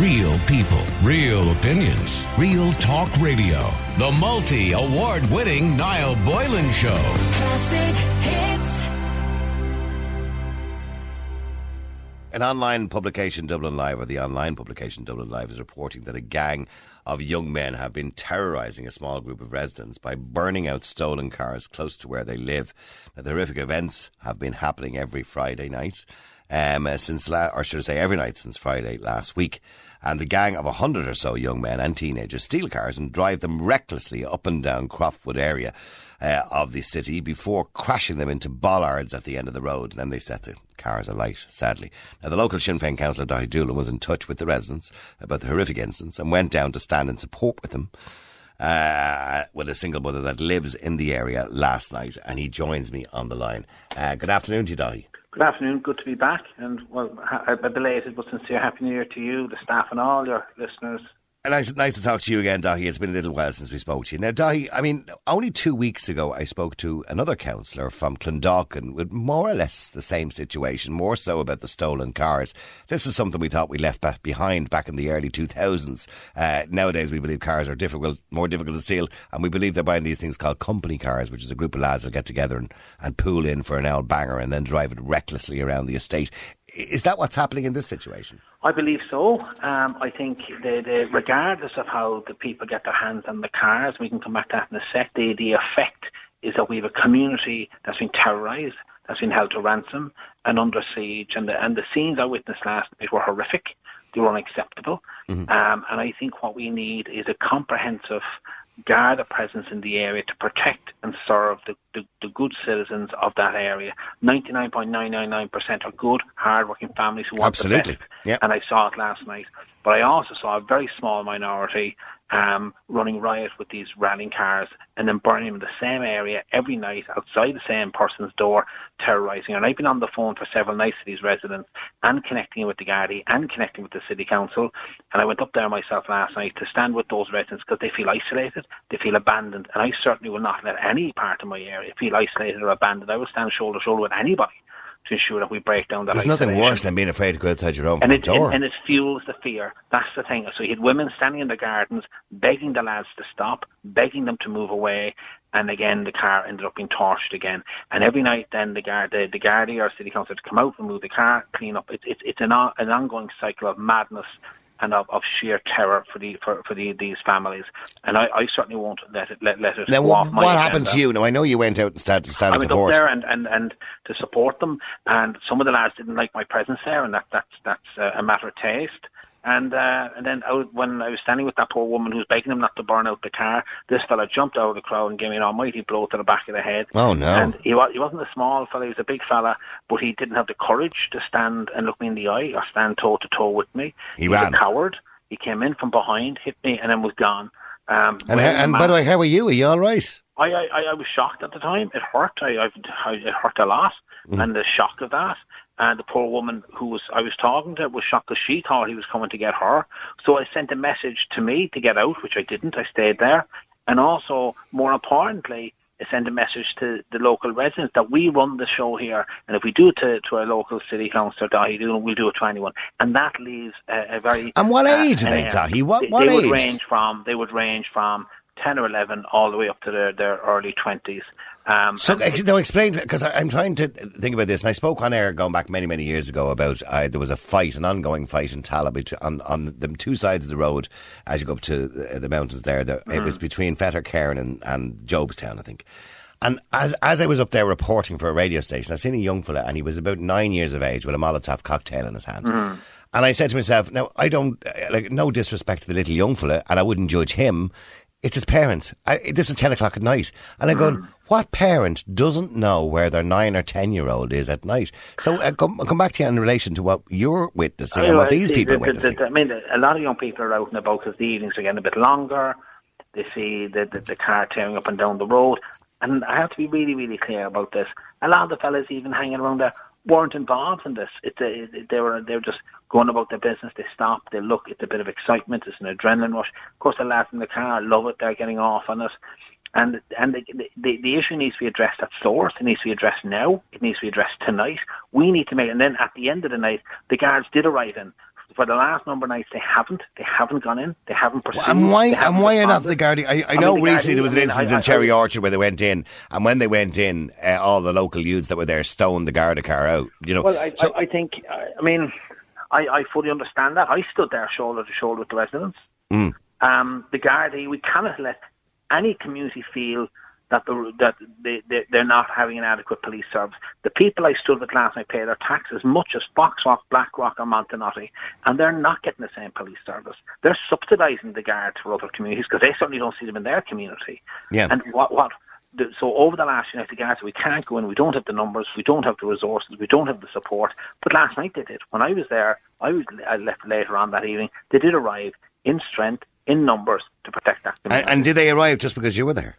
Real people, real opinions, real talk radio. The multi award winning Niall Boylan Show. Classic hits. An online publication, Dublin Live, or the online publication, Dublin Live, is reporting that a gang of young men have been terrorising a small group of residents by burning out stolen cars close to where they live. Now, the horrific events have been happening every Friday night, um, uh, since, la- or should I say, every night since Friday last week. And the gang of a hundred or so young men and teenagers steal cars and drive them recklessly up and down Croftwood area uh, of the city before crashing them into bollards at the end of the road. Then they set the cars alight, sadly. Now, the local Sinn Féin councillor, Daithi Doolan, was in touch with the residents about the horrific incidents and went down to stand in support with them. Uh, with a single mother that lives in the area last night, and he joins me on the line. Uh, good afternoon to you. Good afternoon. Good to be back. And, well, a belated but sincere Happy New Year to you, the staff, and all your listeners. Nice, nice to talk to you again, Daithi. It's been a little while since we spoke to you. Now, Daithi, I mean, only two weeks ago I spoke to another councillor from Clondalkin with more or less the same situation, more so about the stolen cars. This is something we thought we left behind back in the early 2000s. Uh, nowadays, we believe cars are difficult, more difficult to steal, and we believe they're buying these things called company cars, which is a group of lads that get together and, and pool in for an old banger and then drive it recklessly around the estate. Is that what's happening in this situation? I believe so. Um, I think the, the, regardless of how the people get their hands on the cars, we can come back to that in a sec, the, the effect is that we have a community that's been terrorised, that's been held to ransom and under siege. And the, and the scenes I witnessed last night were horrific. They were unacceptable. Um, and I think what we need is a comprehensive Garda presence in the area to protect and serve the, the, the good citizens of that area. 99.999% are good, hard-working families who want to. Absolutely. the best. Yeah. And I saw it last night. But I also saw a very small minority um, running riot with these rallying cars and then burning them in the same area every night outside the same person's door, terrorising. And I've been on the phone for several nights to these residents and connecting with the Gardaí and connecting with the City Council. And I went up there myself last night to stand with those residents because they feel isolated, they feel abandoned. And I certainly will not let any part of my area feel isolated or abandoned. I will stand shoulder to shoulder with anybody to ensure that we break down that There's nothing worse than being afraid to go outside your own And front it, door. and, and it fuels the fear. That's the thing. So you had women standing in the gardens, begging the lads to stop, begging them to move away, and again the car ended up being torched again. And every night then the guard, the, the Gardaí or city council to come out and move the car, clean up. It's it's it's an on, an ongoing cycle of madness and of, of sheer terror for the for, for the, these families. And I, I certainly won't let it let, let it now, go what, off my what happened to you? Now, I know you went out and started to stand I went support. up there and, and, and to support them, and some of the lads didn't like my presence there, and that that's that's uh, a matter of taste. And uh, and then I was, when I was standing with that poor woman who was begging him not to burn out the car, this fella jumped out of the crowd and gave me an almighty blow to the back of the head. Oh, no. And he was he wasn't a small fella; he was a big fella, but he didn't have the courage to stand and look me in the eye or stand toe to toe with me. He He's ran. a coward. He came in from behind, hit me, and then was gone. Um, and, and by the way, how are you? Are you all right? I, I, I- was shocked at the time. It hurt. I, I, I it hurt a lot, and the shock of that. And the poor woman who was I was talking to was shocked because she thought he was coming to get her. So I sent a message to me to get out, which I didn't. I stayed there, and also more importantly. I sent a message to the local residents that we run the show here, and if we do it to, to our local city councillor, Daithi Doolan, we'll do it to anyone. And that leaves a, a very And what uh, age are they, uh, Daithi? What- they, what they age? would range from they would range from ten or eleven all the way up to their, their early twenties. Um, So, ex- now explain, because I'm trying to think about this, and I spoke on air going back many, many years ago about uh, there was a fight, an ongoing fight in Tallaght on, on the two sides of the road as you go up to the, the mountains there. The, It was between Fettercairn and, and Jobstown, I think. And as as I was up there reporting for a radio station, I seen a young fella, and he was about nine years of age with a Molotov cocktail in his hand. And I said to myself, now I don't uh, like no disrespect to the little young fella, and I wouldn't judge him. It's his parents. I, this was ten o'clock at night, and I'm going, what parent doesn't know where their nine or ten year old is at night? So uh, come, come back to you in relation to what you're witnessing and what Anyway, these people the- are witnessing. the- I mean, a lot of young people are out and about because the evenings are getting a bit longer. They see the, the, the car tearing up and down the road. And I have to be really, really clear about this. A lot of the fellas even hanging around there weren't involved in this. It, they were they were just going about their business. They stop, they look. It's a bit of excitement. It's an adrenaline rush. Of course, the lads in the car love it. They're getting off on it. And and the, the the issue needs to be addressed at source. It needs to be addressed now. It needs to be addressed tonight. We need to make. And then at the end of the night, the guards did arrive in for the last number of nights they haven't. They haven't gone in. They haven't pursued. And why? And why are not the Gardaí? I, I I know mean, the recently Gardaí, there was an I mean, incident I- in Cherry Orchard where they went in, and when they went in, uh, all the local youths that were there stoned the Garda car out. You know, Well, I, So- I, think, I mean, I, I fully understand that. I stood there shoulder to shoulder with the residents. Mm. Um, the Gardaí, we cannot let any community feel that, the, that they, they, they're not having an adequate police service. The people I stood with last night pay their tax as much as Foxrock, Blackrock or Montenotte, and they're not getting the same police service. They're subsidising the guards for other communities because they certainly don't see them in their community. Yeah. And what, what so over the last year, the guards, we can't go in. We don't have the numbers. We don't have the resources. We don't have the support. But last night they did. When I was there, I was I left later on that evening. They did arrive in strength, in numbers to protect that. and, and did they arrive just because you were there?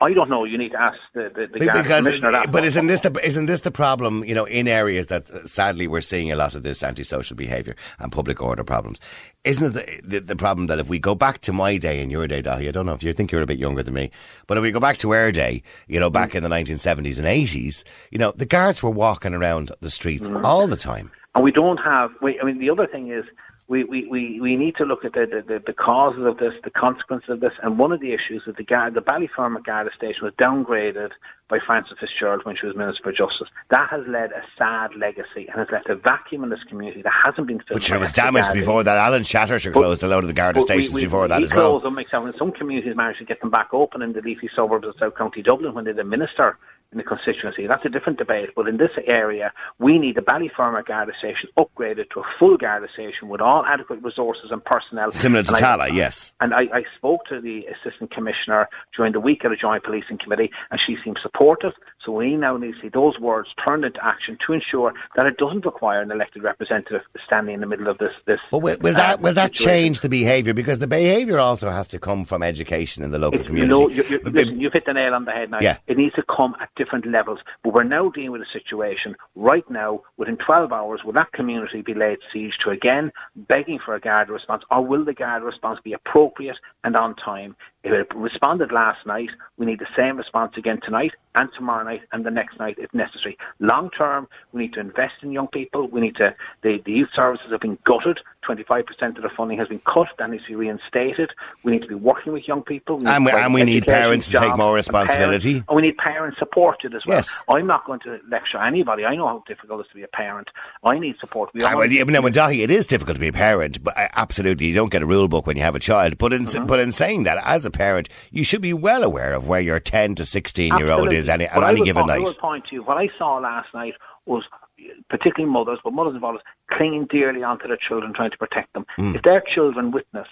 I don't know. You need to ask the the, the because commissioner that. but isn't this the isn't this the problem you know in areas that uh, sadly we're seeing a lot of this antisocial behaviour and public order problems isn't it the, the, the problem that if we go back to my day and your day Daithi, I don't know if you think you're a bit younger than me but if we go back to our day you know back in the 1970s and 80s you know the guards were walking around the streets Mm. all the time And we don't have. We, I mean, the other thing is we, we, we, we need to look at the, the, the, causes of this, the consequences of this, and one of the issues is the the Ballyfermot Garda station was downgraded by Frances Fitzgerald when she was Minister for Justice. That has led a sad legacy and has left a vacuum in this community that hasn't been filled. which was damaged Gardaí. before that Alan Shattersher closed a load of the Garda But we- stations we- before that as well them, except some communities managed to get them back open in the leafy suburbs of South County Dublin when they had a minister in the constituency. That's a different debate. But in this area, we need the Ballyfermot Garda station upgraded to a full Garda station with all adequate resources and personnel. similar to Tallaght yes and I, I spoke to the Assistant Commissioner during the week at the Joint Policing Committee, and she seemed supportive. So we now need to see those words turned into action to ensure that it doesn't require an elected representative standing in the middle of this. this But will, will uh, that will that change the behaviour? Because the behaviour also has to come from education in the local It's- community. You know, you, you, listen, you've hit the nail on the head now. Yeah. It needs to come at different levels. But we're now dealing with a situation right now, within 12 hours, will that community be laid siege to again, begging for a guard response, or will the guard response be appropriate and on time? If it responded last night, we need the same response again tonight and tomorrow night and the next night if necessary. Long term, we need to invest in young people. We need to, the, the youth services have been gutted. 25% of the funding has been cut. That needs to be reinstated. We need to be working with young people. We And we- and we need parents to take more and responsibility. parents- And we need parents supported as well. Yes. I'm not going to lecture anybody. I know how difficult it is to be a parent. I need support. We I all need- yeah, but Daithi, it is difficult to be a parent, but uh, absolutely, you don't get a rule book when you have a child. But in Mm-hmm. but in saying that, as a parent, you should be well aware of where your ten to sixteen year old is any, on any given point, I night. would point to you. What I saw last night was particularly mothers, but mothers and fathers clinging dearly onto their children, trying to protect them. Hmm. If their children witness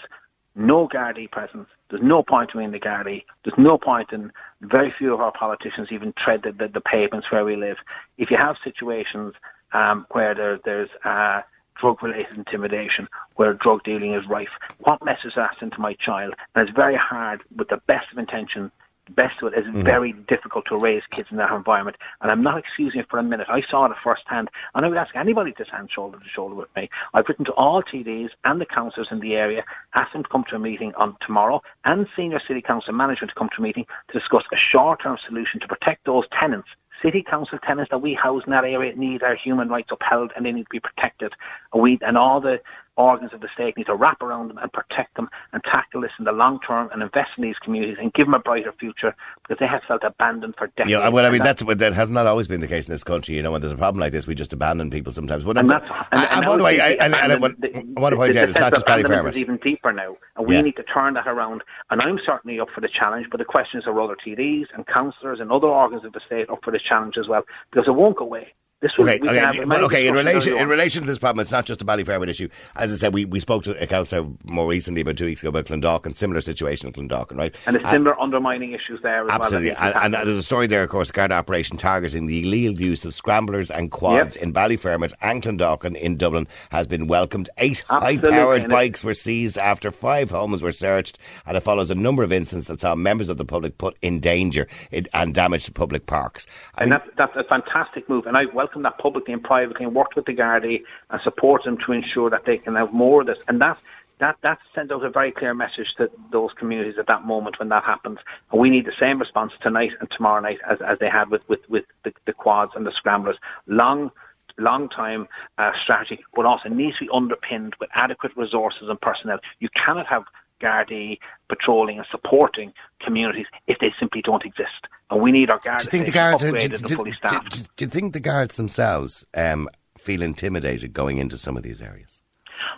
no Gardaí presence, there's no point in the Gardaí. There's no point in very few of our politicians even tread the, the, the pavements where we live. If you have situations um, where there, there's uh, drug-related intimidation, where drug dealing is rife, what message is that into my child? And it's very hard, with the best of intention, the best of it is mm. very difficult to raise kids in that environment. And I'm not excusing it for a minute. I saw it firsthand. And I would ask anybody to stand shoulder to shoulder with me. I've written to all TDs and the councillors in the area, asked them to come to a meeting on tomorrow, and senior city council management to come to a meeting to discuss a short-term solution to protect those tenants city council tenants that we house in that area need our human rights upheld and they need to be protected. And we and all the organs of the state need to wrap around them and protect them and tackle this in the long term and invest in these communities and give them a brighter future because they have felt abandoned for decades. Yeah, well, I mean, that- that's that hasn't that always been the case in this country. You know, when there's a problem like this, we just abandon people sometimes. But and and, and, by the way, I, and, and, I want, to point out it's not just Ballyfermot. is even deeper now, and we Yeah. need to turn that around. And I'm certainly up for the challenge, but the question is are other TDs and councillors and other organs of the state up for the challenge as well? Because it won't go away. This will, Okay, we can have okay, as but many okay. In relation, in relation to this problem, it's not just a Ballyfermot issue. As I said, we, we spoke to a councillor more recently, about two weeks ago, about Clondalkin, similar situation in Clondalkin, right? and there's uh, similar undermining issues there as Absolutely. well. that need to be And, and there's a story there, of course, Garda operation targeting the illegal use of scramblers and quads Yep. in Ballyfermot and Clondalkin in Dublin has been welcomed. Eight high-powered bikes were seized after five homes were searched, and it follows a number of incidents that saw members of the public put in danger and damage to public parks. I and mean, that's, that's a fantastic move. And I welcome that publicly and privately and worked with the Gardaí and support them to ensure that they can have more of this. And that, that, that sends out a very clear message to those communities at that moment when that happens. And we need the same response tonight and tomorrow night as, as they had with, with, with the, the quads and the scramblers. Long long time uh, strategy, but also needs to be underpinned with adequate resources and personnel. You cannot have Gardaí patrolling and supporting communities if they simply don't exist. And we need our guards do you think the guards are, do, upgraded do, fully do- do- do you think the guards themselves um, feel intimidated going into some of these areas?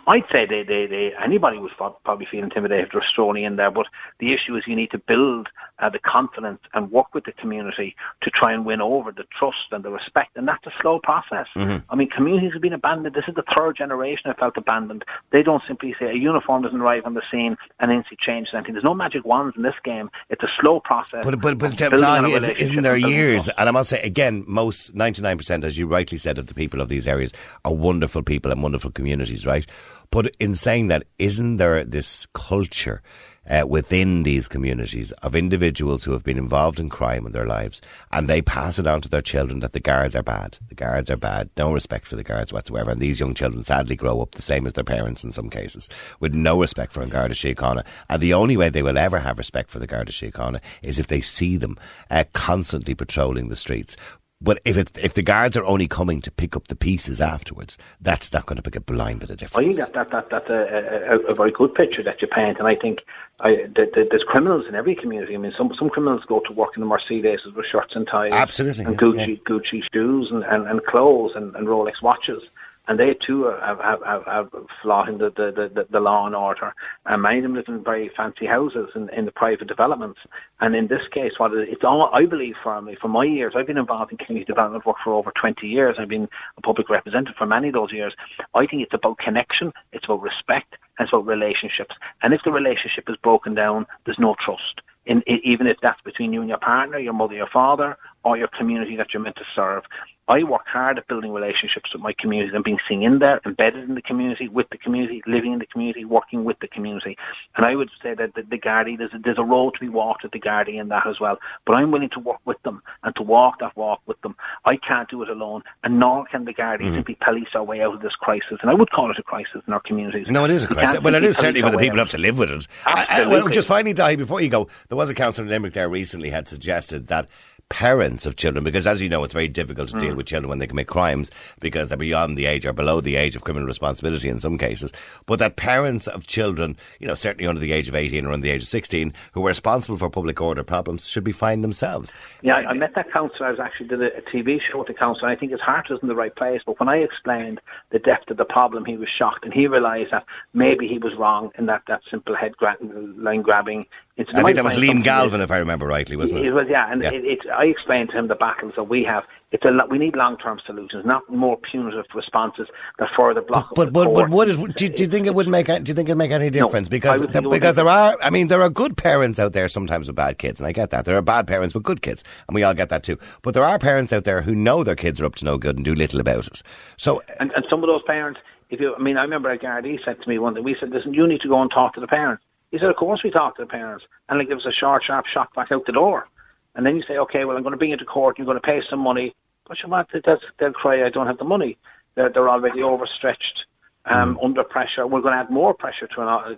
I'd say they, they, they, anybody would probably feel intimidated if strolling in there, but the issue is you need to build uh, the confidence and work with the community to try and win over the trust and the respect, and that's a slow process. I mean, communities have been abandoned. This is the third generation that felt abandoned. They don't simply say a uniform doesn't arrive on the scene and instantly change anything. There's no magic wands in this game. It's a slow process. But but but of building on a Daithi, isn't, isn't there years? And I must say again, most ninety nine percent, as you rightly said, of the people of these areas are wonderful people and wonderful communities, right? But in saying that, isn't there this culture? Uh, within these communities of individuals who have been involved in crime in their lives and they pass it on to their children that the guards are bad. The guards are bad. No respect for the guards whatsoever. And these young children sadly grow up the same as their parents in some cases with no respect for an Garda Síochána. And the only way they will ever have respect for the Garda Síochána is if they see them uh, constantly patrolling the streets. But if it, if the guards are only coming to pick up the pieces afterwards, that's not going to make a blind bit of difference. I think that, that, that that's a, uh, uh, a, a very good picture that you paint, and I think I, that, that there's criminals in every community. I mean, some some criminals go to work in the Mercedes with shirts and ties, Absolutely, and yeah, Gucci Gucci shoes and, and, and clothes and, and Rolex watches. And they too have have, have, have flaunting the, the, the, the law and order. And many of them live in very fancy houses in, in the private developments. And in this case, what it, it's all I believe firmly from my years. I've been involved in community development work for over 20 years. I've been a public representative for many of those years. I think it's about connection. It's about respect. And it's about relationships. And if the relationship is broken down, there's no trust. In, i even if that's between you and your partner, your mother, your father, or your community that you're meant to serve. I work hard at building relationships with my community and being seen in there, embedded in the community, with the community, living in the community, working with the community. And I would say that the, the Gardaí, there's a, there's a road to be walked with the Gardaí in that as well. But I'm willing to work with them and to walk that walk with them. I can't do it alone, and nor can the Gardaí mm-hmm. simply police our way out of this crisis. And I would call it a crisis in our communities. No, it is a crisis. Well, it is certainly for the people who have to live with it. I- I- well, just finally, Daithi, before you go, there was a councillor in Limerick there recently had suggested that parents of children, because as you know, it's very difficult to Mm. deal with children when they commit crimes because they're beyond the age or below the age of criminal responsibility in some cases, but that parents of children, you know, certainly under the age of 18 or under the age of 16, who are responsible for public order problems should be fined themselves. Yeah, I, I met that councillor. I was actually did a, a TV show with the councillor. I think his heart was in the right place. But when I explained the depth of the problem, he was shocked, and he realised that maybe he was wrong in that that simple head gra- line grabbing. Incident. I think that was Liam Galvin, if I remember rightly, wasn't it? It was, yeah, and Yeah. It, it, I explained to him the battles that we have. It's a lot, we need long-term solutions, not more punitive responses that further block. But but but is? Do, do you think it would make? Do you think it make any difference? I because would would because there are. I mean, there are good parents out there sometimes with bad kids, and I get that. There are bad parents with good kids, and we all get that too. But there are parents out there who know their kids are up to no good and do little about it. So And, and some of those parents, if you, I mean, I remember a Gardaí said to me one day, we said, listen, you need to go and talk to the parents. He said, of course we talk to the parents. And give us a short, sharp shot back out the door. And then you say, okay, well, I'm going to bring you to court, you're going to pay some money. But you that's, they'll cry, I don't have the money. They're, they're already overstretched. Um, Under pressure, we're going to add more pressure to an.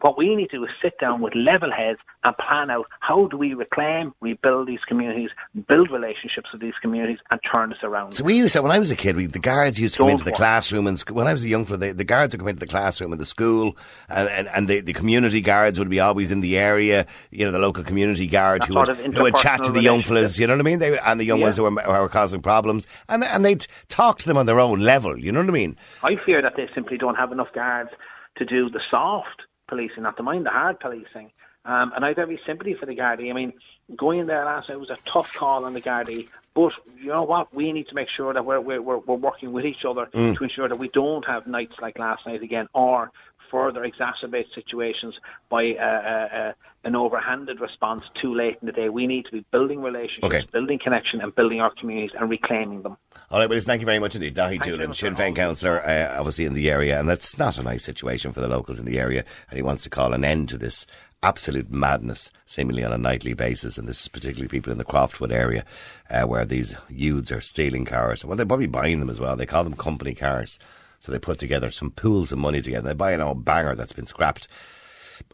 What we need to do is sit down with level heads and plan out how do we reclaim, rebuild these communities, build relationships with these communities, and turn this around. So we used to, when I was a kid, we, the guards used to come Don't into the classroom, and when I was a young fella, the, the guards would come into the classroom in the school, and, and, and the, the community guards would be always in the area, you know, the local community guard That who would, who would chat to the young fellas, you know what I mean? They, and the young Yeah. ones who were, who were causing problems, and, and they'd talk to them on their own level, you know what I mean? I fear that they simply don't have enough guards to do the soft policing, not to mind the hard policing. Um, and I have every sympathy for the Gardaí. I mean, going there last night was a tough call on the Gardaí. But you know what? We need to make sure that we're, we're, we're, working with each other Mm. to ensure that we don't have nights like last night again or further exacerbate situations by uh, uh, uh, an overhanded response too late in the day. We need to be building relationships, Okay. building connection, and building our communities and reclaiming them. All right, well, listen, thank you very much indeed. Daithi Doolan, Sinn Féin councillor, uh, obviously in the area, and that's not a nice situation for the locals in the area, and he wants to call an end to this absolute madness, seemingly on a nightly basis, and this is particularly people in the Croftwood area, uh, where these youths are stealing cars. Well, they're probably buying them as well. They call them company cars. So they put together some pools of money together. They buy an old banger that's been scrapped.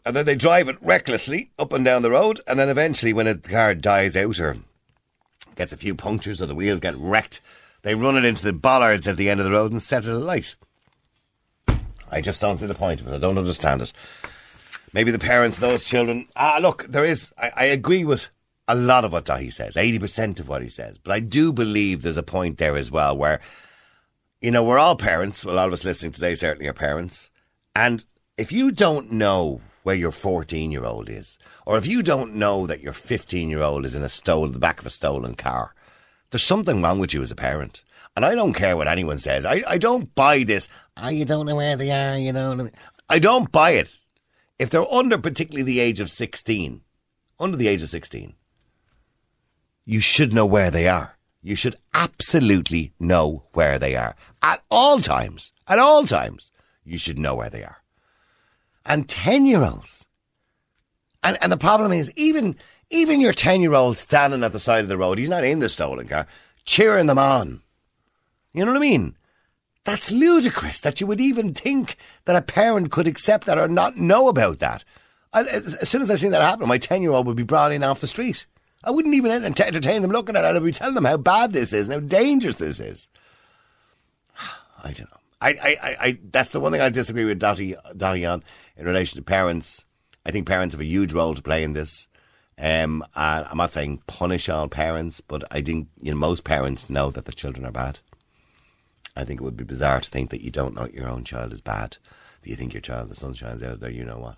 And then they drive it recklessly up and down the road, and then eventually when a car dies out or gets a few punctures or the wheels get wrecked, They run it into the bollards at the end of the road and set it alight. I just don't see the point of it. I don't understand it. Maybe the parents of those children. Ah, look, there is. I, I agree with a lot of what Daithi says, 80% of what he says. But I do believe there's a point there as well where, you know, we're all parents. A lot of us listening today certainly are parents. And if you don't know where your 14 year old is, or if you don't know that your 15 year old is in a stolen, the back of a stolen car, there's something wrong with you as a parent. And I don't care what anyone says. I, I don't buy this. Oh, you don't know where they are, you know. I don't buy it. If they're under particularly the age of 16, under the age of 16, you should know where they are. You should absolutely know where they are. At all times. At all times. You should know where they are. And 10 year olds. And, and the problem is, even, even your 10 year old standing at the side of the road, he's not in the stolen car, cheering them on. You know what I mean? That's ludicrous that you would even think that a parent could accept that or not know about that. I, as soon as I seen that happen, my 10 year old would be brought in off the street. I wouldn't even entertain them looking at it. I'd be telling them how bad this is and how dangerous this is. I don't know. I, I, I, that's the one thing I disagree with Dottie, Dottie on in relation to parents. I think parents have a huge role to play in this. Um, I'm not saying punish all parents, but I think you know most parents know that their children are bad. I think it would be bizarre to think that you don't know your own child is bad. Do you think your child, the sun shines out there, you know what?